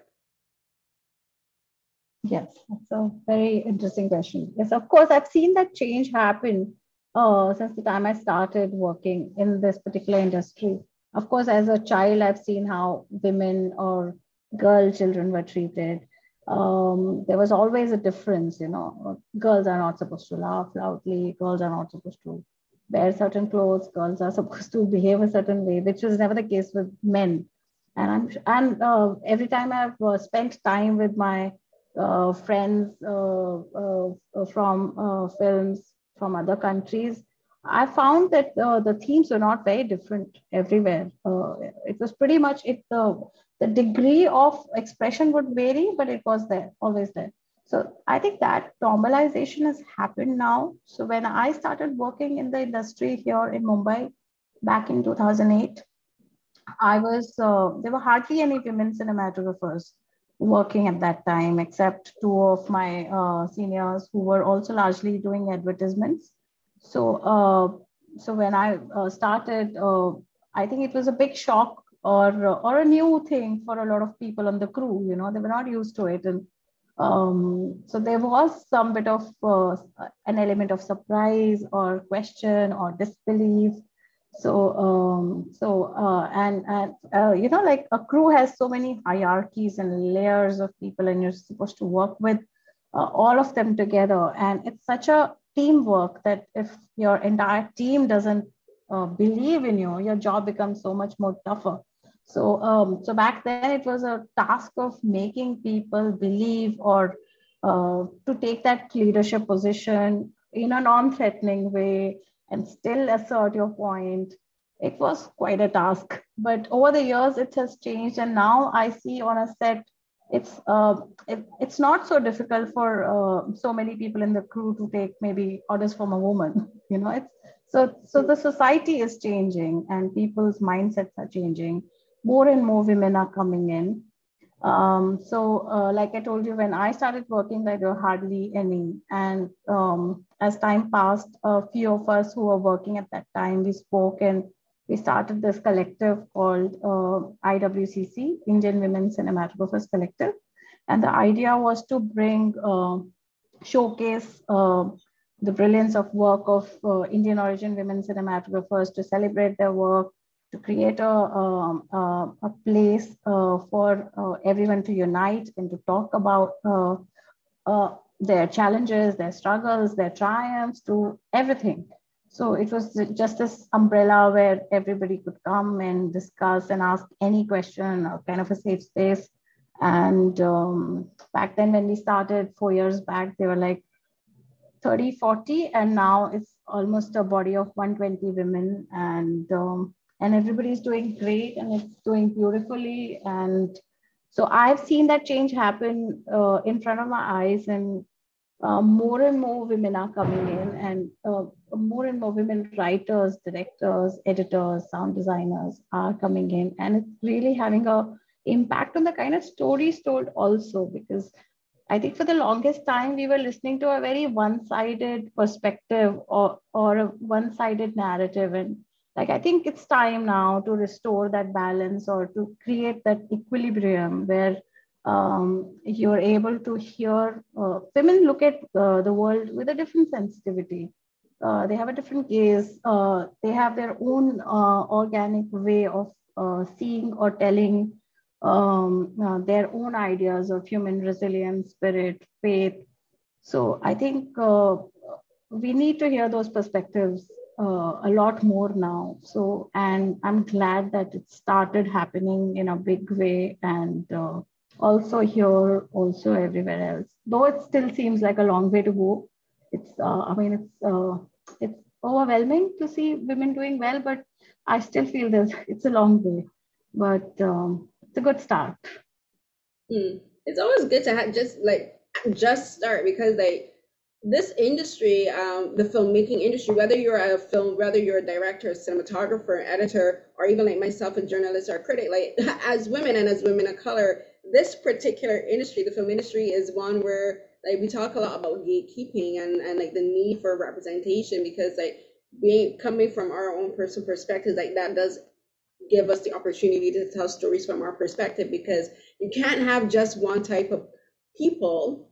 Yes that's a very interesting question. Yes of course i've seen that change happen uh, since the time i started working in this particular industry. Of course as a child i've seen how women or girl children were treated um, there was always a difference, you know. Girls are not supposed to laugh loudly, girls are not supposed to wear certain clothes, girls are supposed to behave a certain way, which was never the case with men. And I'm and uh, every time I've uh, spent time with my uh, friends uh, uh, from uh, films from other countries, I found that the themes were not very different everywhere. it was pretty much it the degree of expression would vary, but it was there, always there. So I think that normalization has happened now. So when I started working in the industry here in Mumbai back in 2008, I was, uh, there were hardly any women cinematographers working at that time, except two of my uh, seniors who were also largely doing advertisements. So, uh, so when I uh, started, uh, I think it was a big shock or or a new thing for a lot of people on the crew. You know, they were not used to it, and um, so there was some bit of uh, an element of surprise or question or disbelief. So um, so uh, and and uh, you know like a crew has so many hierarchies and layers of people and you're supposed to work with uh, all of them together. And it's such a teamwork that if your entire team doesn't uh, believe in you your job becomes so much more tougher so um, so back then it was a task of making people believe or uh, to take that leadership position in a non-threatening way and still assert your point. It was quite a task but over the years it has changed and now i see on a set it's uh, it, it's not so difficult for uh, so many people in the crew to take maybe orders from a woman you know it's so so the society is changing and people's mindsets are changing more and more women are coming in um, so, uh, like I told you, when I started working, there were hardly any. And um, as time passed, a few of us who were working at that time, we spoke and we started this collective called uh, IWCC, Indian Women Cinematographers Collective. And the idea was to bring, uh, showcase uh, the brilliance of work of uh, Indian origin women cinematographers to celebrate their work, to create a, uh, a place uh, for uh, everyone to unite and to talk about uh, their challenges, their struggles, their triumphs, to everything. So it was just this umbrella where everybody could come and discuss and ask any question, or kind of a safe space. And um, back then, when we started four years back, they were like 30, 40, and now it's almost a body of 120 women. And um, and everybody's doing great and it's doing beautifully. And so i've seen that change happen uh, in front of my eyes and uh, more and more women are coming in and uh, more and more women writers directors editors sound designers are coming in. And it's really having a impact on the kind of stories told also because i think for the longest time we were listening to a very one-sided perspective or, or a one-sided narrative and like i think it's time now to restore that balance or to create that equilibrium where um, you're able to hear uh, women look at uh, the world with a different sensitivity. Uh, they have a different gaze. Uh, they have their own uh, organic way of uh, seeing or telling um, their own ideas of human resilience spirit faith. So i think we need to hear those perspectives uh, a lot more now. So, and I'm glad that it started happening in a big way and uh, also here, also everywhere else. Though it still seems like a long way to go. It's, uh, I mean, it's, uh, it's overwhelming to see women doing well, but I still feel there's, it's a long way, but um, it's a good start.
Hmm. It's always good to have just like just start because like this industry, um, the filmmaking industry, whether you're a film, whether you're a director, cinematographer, editor, or even like myself, a journalist or a critic, like as women and as women of color, this particular industry, the film industry, is one where like we talk a lot about gatekeeping and and like the need for representation because like being coming from our own personal perspectives, like that does give us the opportunity to tell stories from our perspective because you can't have just one type of people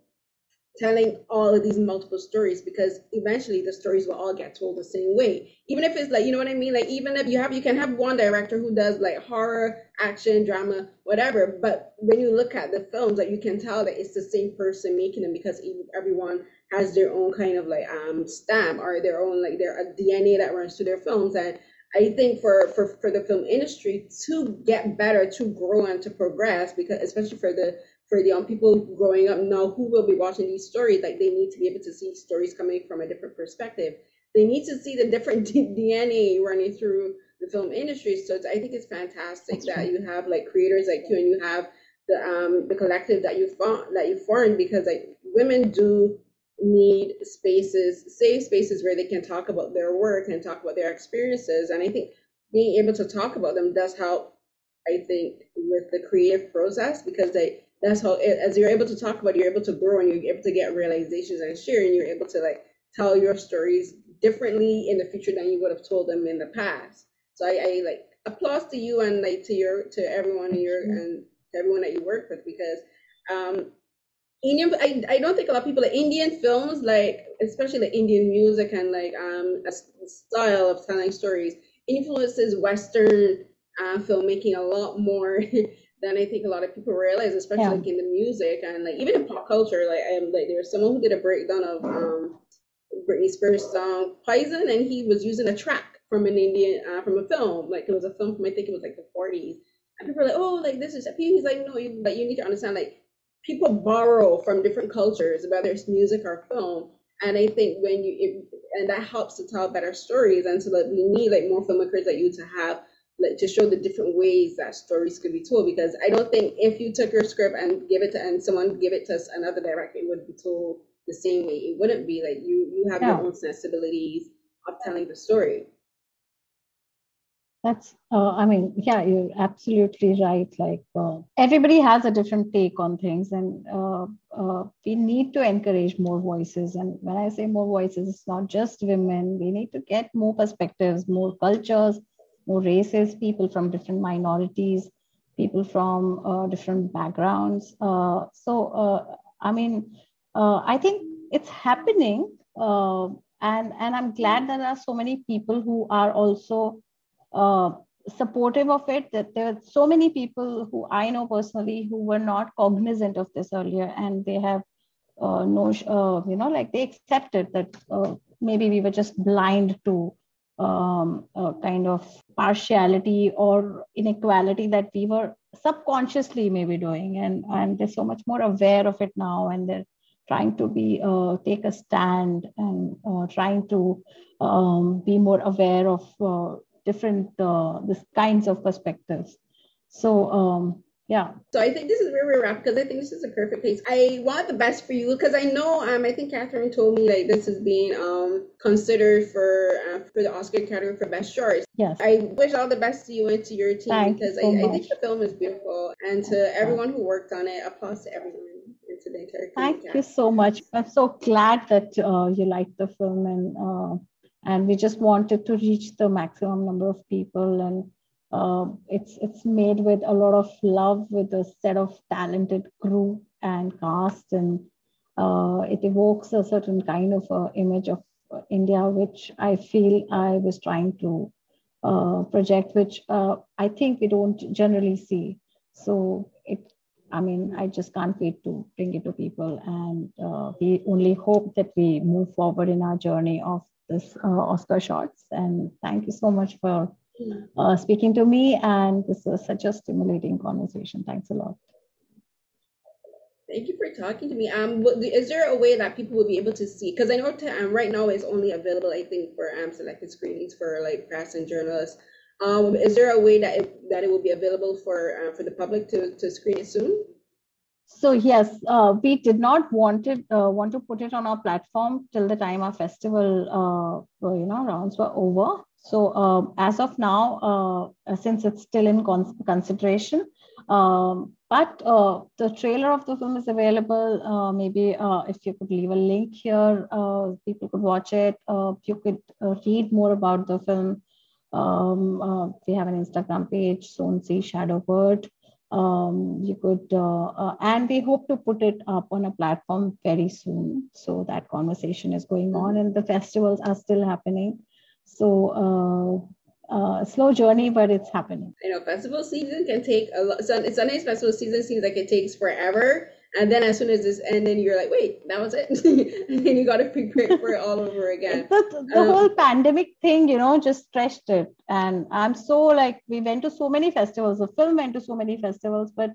telling all of these multiple stories because eventually the stories will all get told the same way. Even if it's like you know what i mean? Like even if you have you can have one director who does like horror action drama whatever but when you look at the films like you can tell that it's the same person making them because everyone has their own kind of like um stamp or their own like their dna that runs through their films. And I think for, for, for the film industry to get better, to grow and to progress, because especially for the for the young people growing up now who will be watching these stories, like they need to be able to see stories coming from a different perspective. They need to see the different DNA running through the film industry. So I think it's fantastic that you have like creators like you and you have the um the collective that you found that you formed because like women do need spaces, safe spaces where they can talk about their work and talk about their experiences. And I think being able to talk about them does help, I think, with the creative process because they that's how as you're able to talk about it, you're able to grow and you're able to get realizations and share and you're able to like tell your stories differently in the future than you would have told them in the past. So i, I like applause to you and like to your to everyone in your and to everyone that you work with because um Indian, I, I don't think a lot of people like Indian films, like especially the Indian music and like um a style of telling stories influences Western uh, filmmaking a lot more than I think a lot of people realize, especially yeah. like in the music and like even in pop culture. Like I'm like there's someone who did a breakdown of um Britney Spears song Poison, and he was using a track from an Indian uh, from a film. Like it was a film from I think it was like the 40s. And people are like, oh, like this is He's like, no, you, but you need to understand like people borrow from different cultures, whether it's music or film. And I think when you it, and that helps to tell better stories, and so that we need like more filmmakers like you to have like, to show the different ways that stories could be told. Because I don't think if you took your script and give it to and someone give it to us another director, it would be told the same way. It wouldn't be like you you have your own sensibilities of telling the story.
That's, uh, I mean, yeah, you're absolutely right. Like uh, everybody has a different take on things, and uh, uh, we need to encourage more voices. And when I say more voices, it's not just women. We need to get more perspectives, more cultures, more races, people from different minorities, people from uh, different backgrounds. Uh, so, I mean, I think it's happening, and and I'm glad that there are so many people who are also uh, supportive of it that there are so many people who i know personally who were not cognizant of this earlier and they have uh, no uh, you know like they accepted that uh, maybe we were just blind to um, kind of partiality or inequality that we were subconsciously maybe doing and and they're so much more aware of it now and they're trying to be uh, take a stand and uh, trying to um, be more aware of uh, different uh, this kinds of perspectives. So um, yeah.
So I think this is where we're at because I think this is a perfect place. I want the best for you because I know um I think Catherine told me like this is being um considered for uh, for the Oscar category for best short.
Yes.
I wish all the best to you and to your team Thank because so I, I, think the film is beautiful and to everyone who worked on it. Applause to everyone. And to the entire
Thank you so much. I'm so glad that uh, you liked the film and uh, and we just wanted to reach the maximum number of people and uh, it's it's made with a lot of love with a set of talented crew and cast and uh, it evokes a certain kind of uh, image of india which i feel i was trying to uh, project which uh, i think we don't generally see so it i mean i just can't wait to bring it to people and uh, we only hope that we move forward in our journey of this Oscar Shorts. And thank you so much for uh, speaking to me. And this was such a stimulating conversation. Thanks a lot.
Thank you for talking to me. Um, is there a way that people will be able to see? Because I know to, um, right now it's only available, I think, for um selected screenings for like press and journalists. Um, is there a way that it, that it will be available for uh, for the public to to screen it soon?
So yes, uh, we did not want it uh, want to put it on our platform till the time our festival uh, you know rounds were over. So um, as of now, uh, since it's still in con- consideration, um, but uh, the trailer of the film is available. Uh, maybe if you could leave a link here, people could watch it. you could read more about the film. Um, we have an Instagram page, Sonsi Shadowbird um, you could uh, uh, and we hope to put it up on a platform very soon so that conversation is going on and the festivals are still happening so uh, uh, slow journey but it's happening
you know festival season can take a lot so it's nice festival season seems like it takes forever and then as soon as this ended, you're like, wait, that was it. and then you got to prepare for it all over again.
The, the um, whole pandemic thing, you know, just stretched it. And I'm so like, we went to so many festivals. The film went to so many festivals, but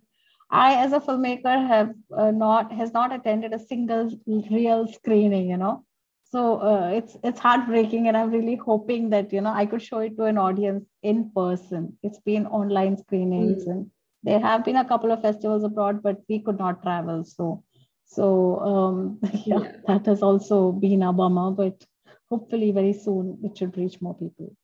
I, as a filmmaker, have uh, not has not attended a single real screening. You know, so uh, it's it's heartbreaking, and I'm really hoping that you know I could show it to an audience in person. It's been online screenings mm. and there have been a couple of festivals abroad, but we could not travel. So, so um, yeah, yeah, that has also been a bummer. But hopefully, very soon it should reach more people.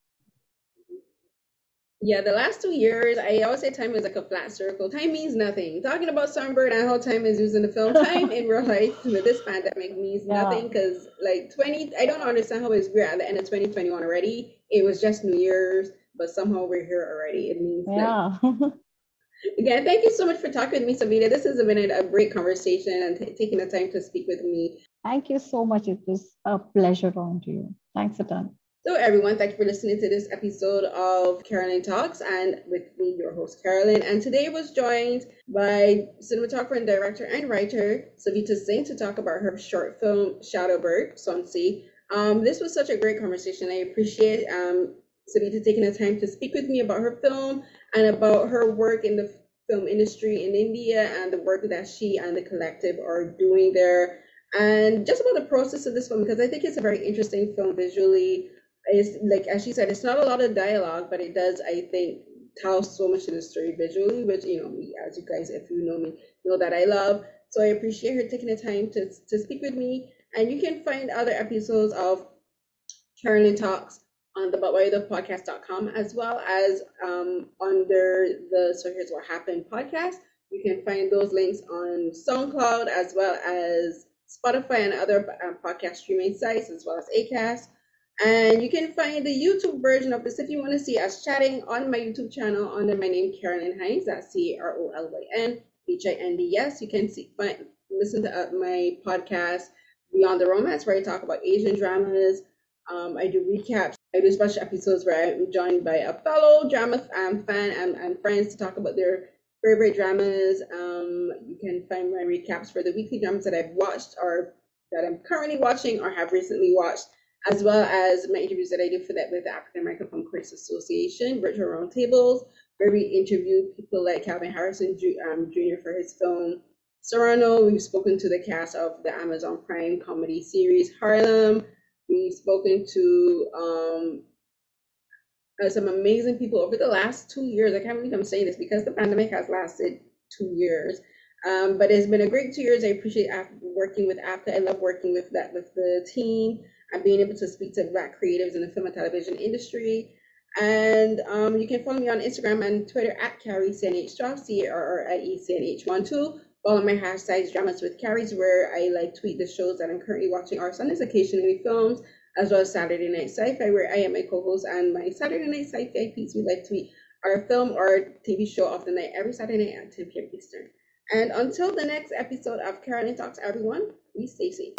Yeah, the last two years, I always say time is like a flat circle. Time means nothing. Talking about Songbird and how time is used in the film, time in real life this pandemic means yeah. nothing because, like, 20, I don't understand how it's we're at the end of 2021 already. It was just New Year's, but somehow we're here already. It means
yeah.
Again, thank you so much for talking with me, Savita. This has been a great conversation and t- taking the time to speak with me.
Thank you so much. It was a pleasure talking to you. Thanks a ton.
So, everyone, thank you for listening to this episode of Carolyn Talks, and with me, your host, Carolyn. And today was joined by cinematographer and director and writer Savita Singh to talk about her short film Shadowbird, Sonsi. Um, this was such a great conversation. I appreciate um, Savita taking the time to speak with me about her film and about her work in the film industry in India and the work that she and the collective are doing there. And just about the process of this film, because I think it's a very interesting film visually it's like as she said, it's not a lot of dialogue, but it does, I think, tell so much of the story visually, which you know me, as you guys, if you know me, know that I love. So I appreciate her taking the time to to speak with me. And you can find other episodes of Carolyn Talks on the podcast.com as well as um, under the So Here's What Happened podcast. You can find those links on SoundCloud as well as Spotify and other um, podcast streaming sites as well as ACAST. And you can find the YouTube version of this if you want to see us chatting on my YouTube channel under my name, Carolyn Hinds. That's C A R O L Y N H I N D S. You can see, find, listen to uh, my podcast, Beyond the Romance, where I talk about Asian dramas. Um, I do recaps. I do special episodes where I'm joined by a fellow drama um, fan and, and friends to talk about their favorite dramas. Um, you can find my recaps for the weekly dramas that I've watched or that I'm currently watching or have recently watched as well as my interviews that I did for that with the African American Film Critics Association, virtual roundtables, where we interviewed people like Kelvin Harrison um, Jr. for his film Cyrano. We've spoken to the cast of the Amazon Prime comedy series Harlem. We've spoken to um, uh, some amazing people over the last two years. I can't believe I'm saying this because the pandemic has lasted two years. Um, but it's been a great two years. I appreciate working with AFTA. I love working with that with the team and being able to speak to Black creatives in the film and television industry. And um, you can follow me on Instagram and Twitter at Carrie CNH Strauss, C A R R I E C N H 1 2. Follow my hashtags Dramas with Carries, where I like tweet the shows that I'm currently watching, or Sundays occasionally films, as well as Saturday Night Sci Fi, where I am my co host, and my Saturday Night Sci Fi piece we like tweet our film or TV show of the night every Saturday night at 10 p.m. Eastern. And until the next episode of Carolyn Talks, everyone, please stay safe.